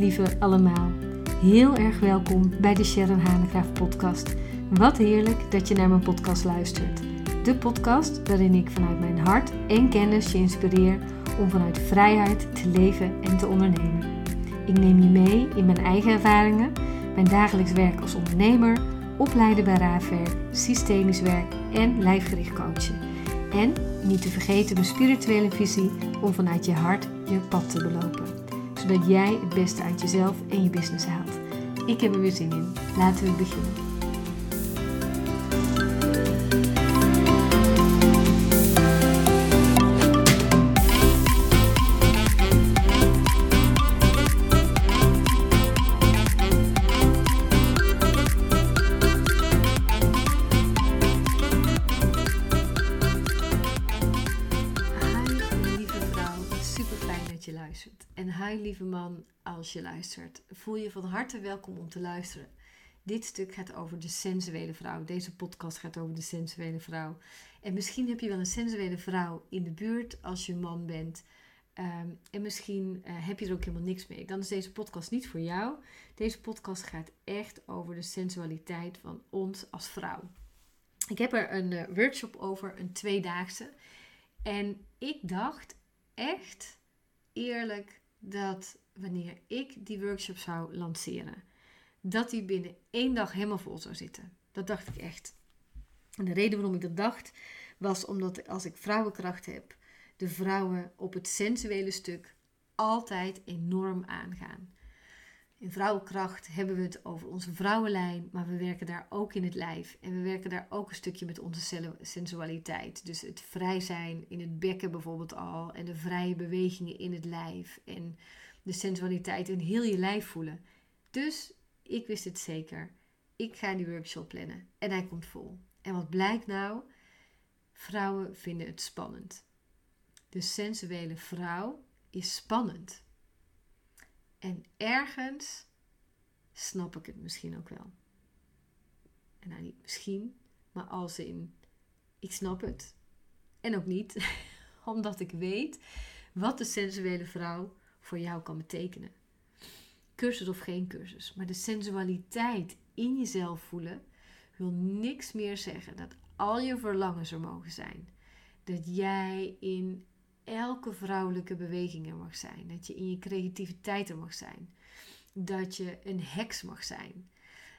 lieve allemaal. Heel erg welkom bij de Sharon Hanegraaf podcast. Wat heerlijk dat je naar mijn podcast luistert. De podcast waarin ik vanuit mijn hart en kennis je inspireer om vanuit vrijheid te leven en te ondernemen. Ik neem je mee in mijn eigen ervaringen, mijn dagelijks werk als ondernemer, opleiden bij raafwerk, systemisch werk en lijfgericht coachen. En niet te vergeten mijn spirituele visie om vanuit je hart je pad te belopen zodat jij het beste uit jezelf en je business haalt. Ik heb er weer zin in. Laten we beginnen. Lieve man, als je luistert. Voel je van harte welkom om te luisteren. Dit stuk gaat over de sensuele vrouw. Deze podcast gaat over de sensuele vrouw. En misschien heb je wel een sensuele vrouw in de buurt als je man bent. Ehm, en misschien uh, heb je er ook helemaal niks mee. Dan is deze podcast niet voor jou. Deze podcast gaat echt over de sensualiteit van ons als vrouw. Ik heb er een uh, workshop over, een tweedaagse. En ik dacht echt eerlijk dat wanneer ik die workshop zou lanceren, dat die binnen één dag helemaal vol zou zitten. Dat dacht ik echt. En de reden waarom ik dat dacht, was omdat als ik vrouwenkracht heb, de vrouwen op het sensuele stuk altijd enorm aangaan. In vrouwenkracht hebben we het over onze vrouwenlijn, maar we werken daar ook in het lijf. En we werken daar ook een stukje met onze sensualiteit. Dus het vrij zijn in het bekken bijvoorbeeld al. En de vrije bewegingen in het lijf. En de sensualiteit in heel je lijf voelen. Dus ik wist het zeker. Ik ga die workshop plannen. En hij komt vol. En wat blijkt nou? Vrouwen vinden het spannend. De sensuele vrouw is spannend. En ergens snap ik het misschien ook wel. En nou niet misschien, maar als in ik snap het. En ook niet, omdat ik weet wat de sensuele vrouw voor jou kan betekenen. Cursus of geen cursus, maar de sensualiteit in jezelf voelen wil niks meer zeggen dat al je verlangens er mogen zijn. Dat jij in elke vrouwelijke beweging er mag zijn. Dat je in je creativiteit er mag zijn. Dat je een heks mag zijn.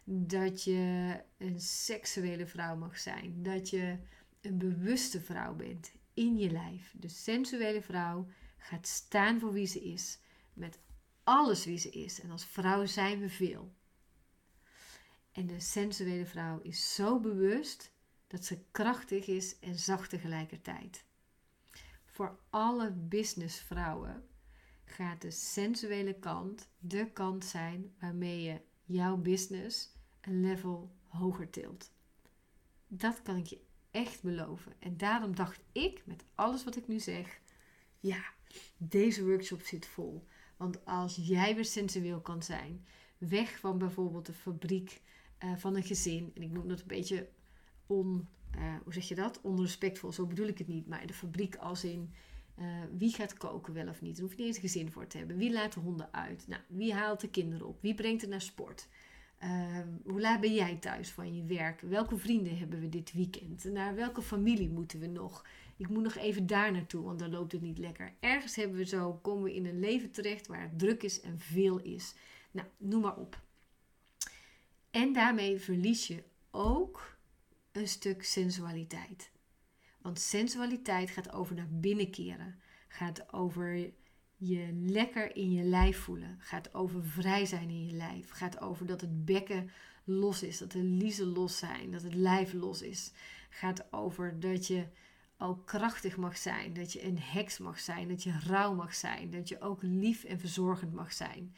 Dat je een seksuele vrouw mag zijn. Dat je een bewuste vrouw bent in je lijf. De sensuele vrouw gaat staan voor wie ze is. Met alles wie ze is. En als vrouw zijn we veel. En de sensuele vrouw is zo bewust dat ze krachtig is en zacht tegelijkertijd voor alle businessvrouwen gaat de sensuele kant de kant zijn waarmee je jouw business een level hoger tilt. Dat kan ik je echt beloven. En daarom dacht ik, met alles wat ik nu zeg, ja, deze workshop zit vol. Want als jij weer sensueel kan zijn, weg van bijvoorbeeld de fabriek uh, van een gezin, en ik noem dat een beetje on uh, hoe zeg je dat? Onrespectvol, zo bedoel ik het niet. Maar de fabriek als in uh, wie gaat koken wel of niet. Daar hoef je niet eens een gezin voor te hebben. Wie laat de honden uit? Nou, wie haalt de kinderen op? Wie brengt het naar sport? Uh, hoe laat ben jij thuis van je werk? Welke vrienden hebben we dit weekend? Naar welke familie moeten we nog? Ik moet nog even daar naartoe, want dan loopt het niet lekker. Ergens hebben we zo, komen we in een leven terecht waar het druk is en veel is. Nou, noem maar op. En daarmee verlies je ook een stuk sensualiteit. Want sensualiteit gaat over naar binnen keren. Gaat over je lekker in je lijf voelen. Gaat over vrij zijn in je lijf. Gaat over dat het bekken los is. Dat de liezen los zijn. Dat het lijf los is. Gaat over dat je ook krachtig mag zijn. Dat je een heks mag zijn. Dat je rauw mag zijn. Dat je ook lief en verzorgend mag zijn.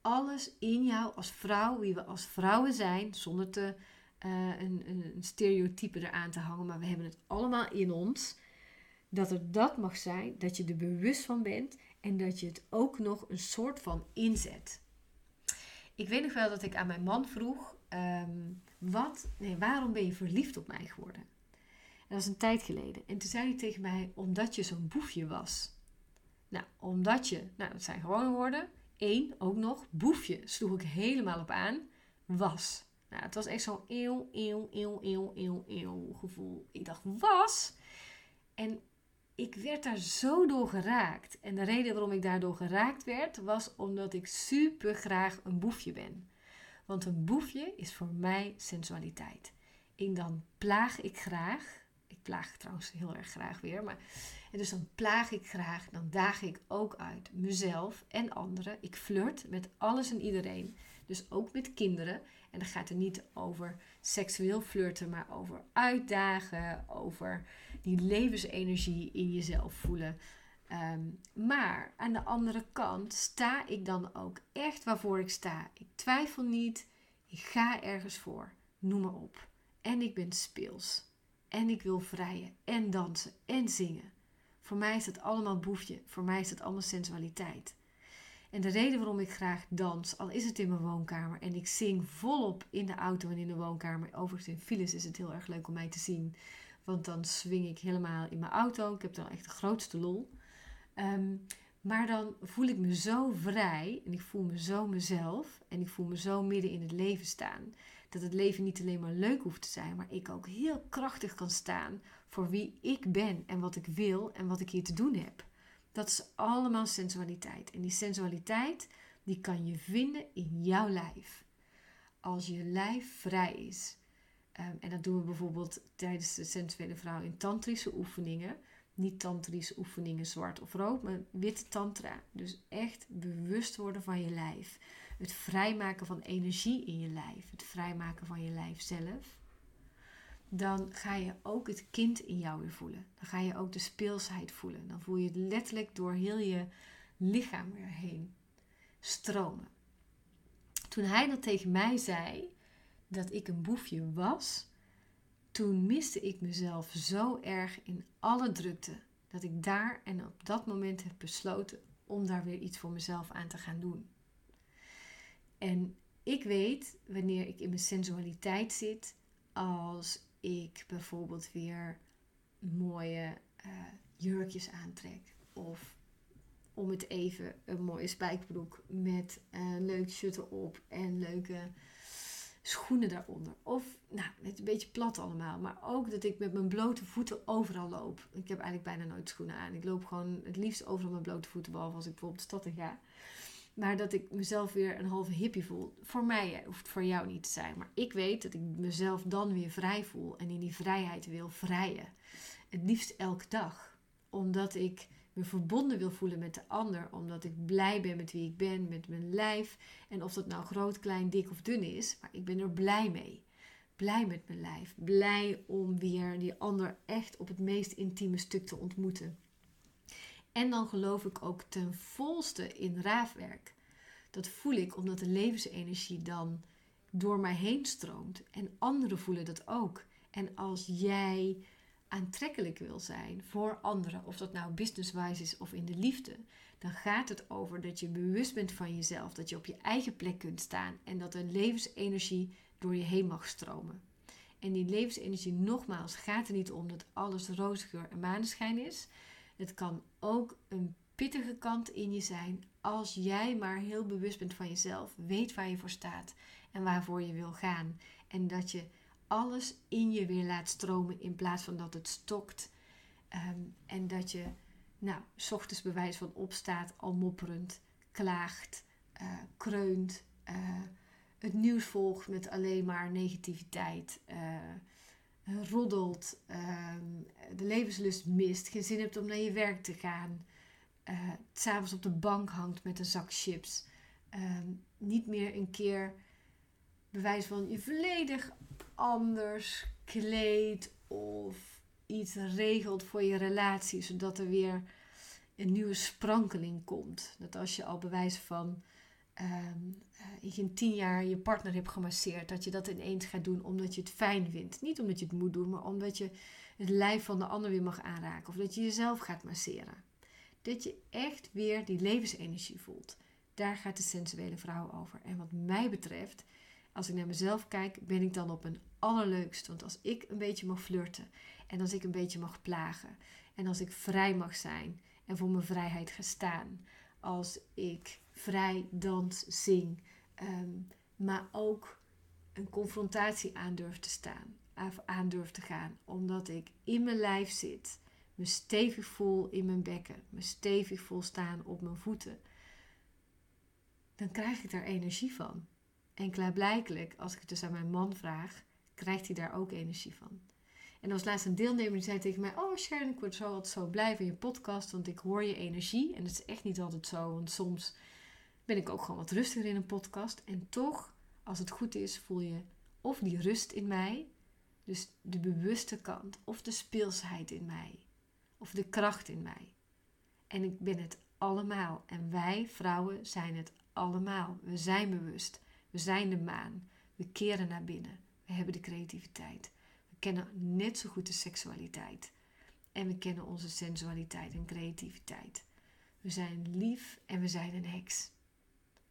Alles in jou als vrouw, wie we als vrouwen zijn, zonder te uh, een, een, stereotype eraan te hangen, maar we hebben het allemaal in ons. Dat er dat mag zijn, dat je er bewust van bent en dat je het ook nog een soort van inzet. Ik weet nog wel dat ik aan mijn man vroeg: ehm, wat, nee, waarom ben je verliefd op mij geworden? dat was een tijd geleden. En toen zei hij tegen mij: omdat je zo'n boefje was. Nou, omdat je, nou, dat zijn gewoon woorden. één, ook nog, boefje, sloeg ik helemaal op aan, was. Nou, het was echt zo'n eeuw, eeuw, eeuw, eeuw, eeuw, eeuw gevoel. Ik dacht, was? En ik werd daar zo door geraakt. En de reden waarom ik daardoor geraakt werd, was omdat ik super graag een boefje ben. Want een boefje is voor mij sensualiteit. En dan plaag ik graag. Ik plaag trouwens heel erg graag weer. Maar, en dus dan plaag ik graag. Dan daag ik ook uit mezelf en anderen. Ik flirt met alles en iedereen. Dus ook met kinderen. En dan gaat het niet over seksueel flirten, maar over uitdagen, over die levensenergie in jezelf voelen. Ehm, maar aan de andere kant sta ik dan ook echt waarvoor ik sta. Ik twijfel niet, ik ga ergens voor, noem maar op. En ik ben speels. En ik wil vrijen en dansen en zingen. Voor mij is het allemaal boefje, voor mij is het allemaal sensualiteit. En de reden waarom ik graag dans, al is het in mijn woonkamer en ik zing volop in de auto en in de woonkamer. Overigens in files is het heel erg leuk om mij te zien, want dan swing ik helemaal in mijn auto. Ik heb dan echt de grootste lol. Ehm, maar dan voel ik me zo vrij en ik voel me zo mezelf en ik voel me zo midden in het leven staan. Dat het leven niet alleen maar leuk hoeft te zijn, maar ik ook heel krachtig kan staan voor wie ik ben en wat ik wil en wat ik hier te doen heb. Dat is allemaal sensualiteit. En die sensualiteit, die kan je vinden in jouw lijf. Als je lijf vrij is. Ehm, en dat doen we bijvoorbeeld tijdens de sensuele vrouw in tantrische oefeningen. Niet tantrische oefeningen zwart of rood, maar witte tantra. Dus echt bewust worden van je lijf. Het vrijmaken van energie in je lijf. Het vrijmaken van je lijf zelf dan ga je ook het kind in jou weer voelen. Dan ga je ook de speelsheid voelen. Dan voel je het letterlijk door heel je lichaam weer heen stromen. Toen hij dat tegen mij zei, dat ik een boefje was, toen miste ik mezelf zo erg in alle drukte. Dat ik daar en op dat moment heb besloten om daar weer iets voor mezelf aan te gaan doen. En ik weet wanneer ik in mijn sensualiteit zit, als ik bijvoorbeeld weer mooie uh, jurkjes aantrek. Of om het even een mooie spijkerbroek met een leuk shirt erop en leuke schoenen daaronder. Of, nou, het een beetje plat allemaal. Maar ook dat ik met mijn blote voeten overal loop. Ik heb eigenlijk bijna nooit schoenen aan. Ik loop gewoon het liefst overal met blote voeten, behalve als ik bijvoorbeeld de stad ga. Maar dat ik mezelf weer een halve hippie voel. Voor mij hoeft het voor jou niet te zijn. Maar ik weet dat ik mezelf dan weer vrij voel. En in die vrijheid wil vrijen. Het liefst elke dag. Omdat ik me verbonden wil voelen met de ander. Omdat ik blij ben met wie ik ben, met mijn lijf. En of dat nou groot, klein, dik of dun is. Maar ik ben er blij mee. Blij met mijn lijf. Blij om weer die ander echt op het meest intieme stuk te ontmoeten. En dan geloof ik ook ten volste in raafwerk. Dat voel ik omdat de levensenergie dan door mij heen stroomt. En anderen voelen dat ook. En als jij aantrekkelijk wil zijn voor anderen, of dat nou businesswise is of in de liefde, dan gaat het over dat je bewust bent van jezelf, dat je op je eigen plek kunt staan en dat er levensenergie door je heen mag stromen. En die levensenergie, nogmaals, gaat er niet om dat alles roze geur en maneschijn is. Het kan ook een pittige kant in je zijn als jij maar heel bewust bent van jezelf, weet waar je voor staat en waarvoor je wil gaan. En dat je alles in je weer laat stromen in plaats van dat het stokt. Ehm, en dat je, nou, s ochtends bewijs van opstaat, al mopperend, klaagt, uh, kreunt, uh, het nieuws volgt met alleen maar negativiteit. Uh, roddelt, ehm, de levenslust mist, geen zin hebt om naar je werk te gaan, uh, s'avonds op de bank hangt met een zak chips, ehm, niet meer een keer bewijs van je volledig anders kleedt of iets regelt voor je relatie, zodat er weer een nieuwe sprankeling komt. Dat als je al bewijs van um, uh, in tien jaar je partner hebt gemasseerd, dat je dat ineens gaat doen omdat je het fijn vindt. Niet omdat je het moet doen, maar omdat je het lijf van de ander weer mag aanraken. Of dat je jezelf gaat masseren. Dat je echt weer die levensenergie voelt. Daar gaat de sensuele vrouw over. En wat mij betreft, als ik naar mezelf kijk, ben ik dan op een allerleukst. Want als ik een beetje mag flirten en als ik een beetje mag plagen en als ik vrij mag zijn en voor mijn vrijheid ga staan, als ik vrij dans, zing, ehm, maar ook een confrontatie aan durf te staan, aan durf te gaan, omdat ik in mijn lijf zit, me stevig voel in mijn bekken, me stevig voel staan op mijn voeten, dan krijg ik daar energie van. En klaarblijkelijk, als ik het dus aan mijn man vraag, krijgt hij daar ook energie van. En er was laatst een deelnemer die zei tegen mij: Oh Sharon, ik word zo altijd zo blij van je podcast, want ik hoor je energie. En dat is echt niet altijd zo, want soms ben ik ook gewoon wat rustiger in een podcast. En toch, als het goed is, voel je of die rust in mij, dus de bewuste kant, of de speelsheid in mij, of de kracht in mij. En ik ben het allemaal. En wij vrouwen zijn het allemaal. We zijn bewust. We zijn de maan. We keren naar binnen. We hebben de creativiteit. We kennen net zo goed de seksualiteit. En we kennen onze sensualiteit en creativiteit. We zijn lief en we zijn een heks.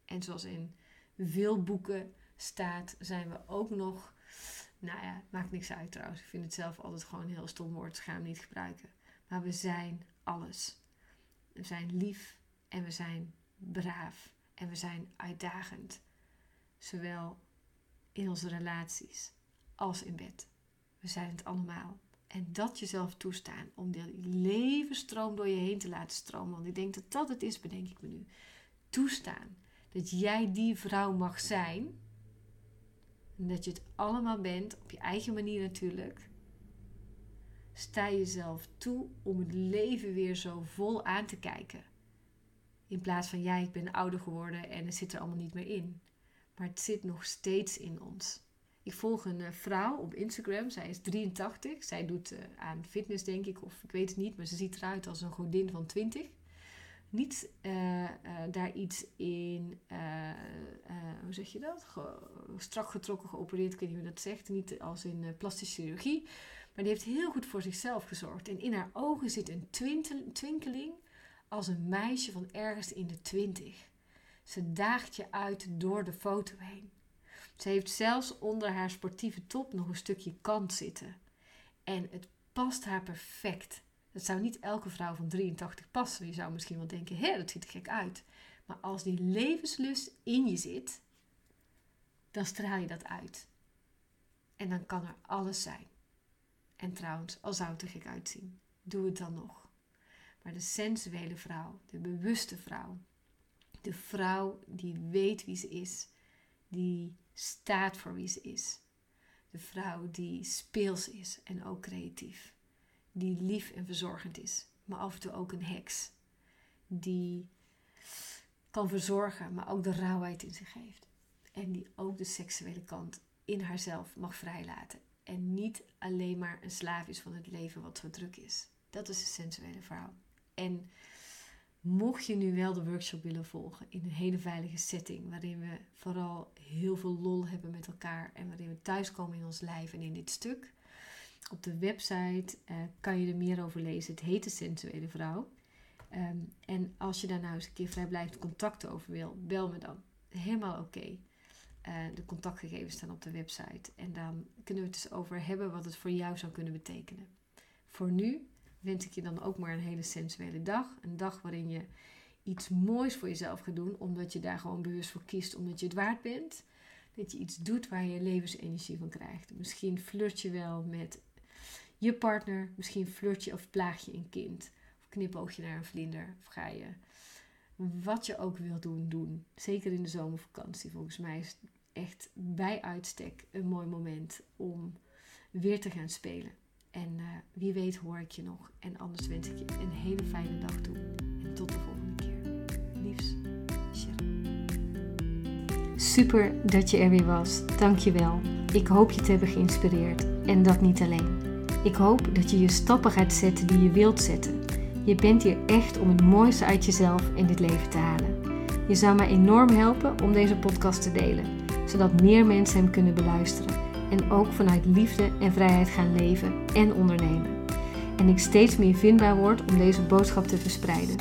En zoals in veel boeken staat, zijn we ook nog. Nou ja, maakt niks uit trouwens. Ik vind het zelf altijd gewoon een heel stom woord. Schaam niet gebruiken. Maar we zijn alles. We zijn lief en we zijn braaf en we zijn uitdagend. Zowel in onze relaties als in bed. We zijn het allemaal. En dat jezelf toestaan om die levensstroom door je heen te laten stromen. Want ik denk dat dat het is, bedenk ik me nu. Toestaan dat jij die vrouw mag zijn. En dat je het allemaal bent, op je eigen manier natuurlijk. Sta jezelf toe om het leven weer zo vol aan te kijken. In plaats van, ja, ik ben ouder geworden en het zit er allemaal niet meer in. Maar het zit nog steeds in ons. Ik volg een uh, vrouw op Instagram. Zij is 83. Zij doet uh, aan fitness, denk ik, of ik weet het niet. Maar ze ziet eruit als een godin van 20. Niet uh, daar iets in, hoe zeg je dat? strak getrokken, geopereerd, ik weet niet hoe dat zegt. Niet als in plastische chirurgie. Maar die heeft heel goed voor zichzelf gezorgd. En in haar ogen zit een twinkeling als een meisje van ergens in de twintig. Ze daagt je uit door de foto heen. Ze heeft zelfs onder haar sportieve top nog een stukje kant zitten. En het past haar perfect. Dat zou niet elke vrouw van 83 passen. Je zou misschien wel denken, hé, dat ziet er gek uit. Maar als die levenslust in je zit, dan straal je dat uit. En dan kan er alles zijn. En trouwens, al zou het er gek uitzien, doe het dan nog. Maar de sensuele vrouw, de bewuste vrouw, de vrouw die weet wie ze is, die staat voor wie ze is. De vrouw die speels is en ook creatief. Die lief en verzorgend is, maar af en toe ook een heks. Die kan verzorgen, maar ook de rauwheid in zich heeft. En die ook de seksuele kant in haarzelf mag vrijlaten. En niet alleen maar een slaaf is van het leven wat zo druk is. Dat is de sensuele vrouw. En mocht je nu wel de workshop willen volgen in een hele veilige setting, waarin we vooral heel veel lol hebben met elkaar en waarin we thuiskomen in ons lijf en in dit stuk, op de website uh, kan je er meer over lezen. Het heet de Sensuele Vrouw. Um, en als je daar nou eens een keer vrijblijvend contact over wil, bel me dan. Helemaal oké. Uh, de contactgegevens staan op de website. En dan kunnen we het dus over hebben wat het voor jou zou kunnen betekenen. Voor nu wens ik je dan ook maar een hele sensuele dag. Een dag waarin je iets moois voor jezelf gaat doen, omdat je daar gewoon bewust voor kiest, omdat je het waard bent. Dat je iets doet waar je levensenergie van krijgt. Misschien flirt je wel met je partner, misschien flirt je of plaag je een kind. Of knipoog je naar een vlinder. Of ga je wat je ook wil doen, doen. Zeker in de zomervakantie. Volgens mij is het echt bij uitstek een mooi moment om weer te gaan spelen. En uh, wie weet hoor ik je nog. En anders wens ik je een hele fijne dag toe. En tot de volgende keer. Liefs, Sharon. Super dat je er weer was. Dankjewel. Ik hoop je te hebben geïnspireerd. En dat niet alleen. Ik hoop dat je je stappen gaat zetten die je wilt zetten. Je bent hier echt om het mooiste uit jezelf in dit leven te halen. Je zou mij enorm helpen om deze podcast te delen, zodat meer mensen hem kunnen beluisteren en ook vanuit liefde en vrijheid gaan leven en ondernemen. En ik steeds meer vindbaar word om deze boodschap te verspreiden.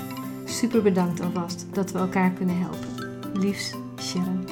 Super bedankt alvast dat we elkaar kunnen helpen. Liefs, Sharon.